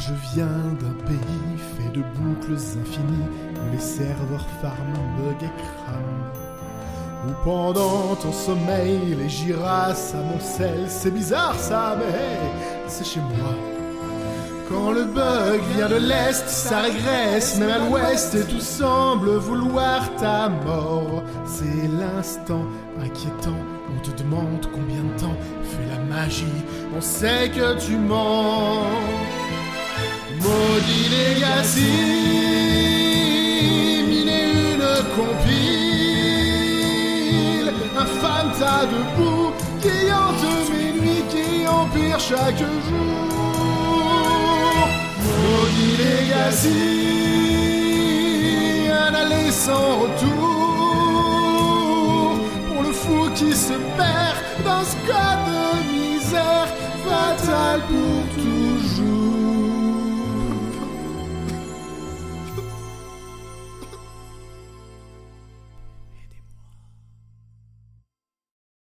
je viens d'un pays fait de boucles infinies où les serveurs farment, bug et crament. Où pendant ton sommeil, les girasses amoncellent. C'est bizarre ça, mais c'est chez moi. Quand le bug vient de l'Est, ça régresse, même à l'Ouest, et tout semble vouloir ta mort. C'est l'instant inquiétant, on te demande combien de temps fait la magie, on sait que tu mens. Legacy, mille et une compile, infâme tas de boue qui hante mes nuits, qui empire chaque jour. Maudit Legacy, un aller sans retour, pour le fou qui se perd dans ce code de misère, fatal pour.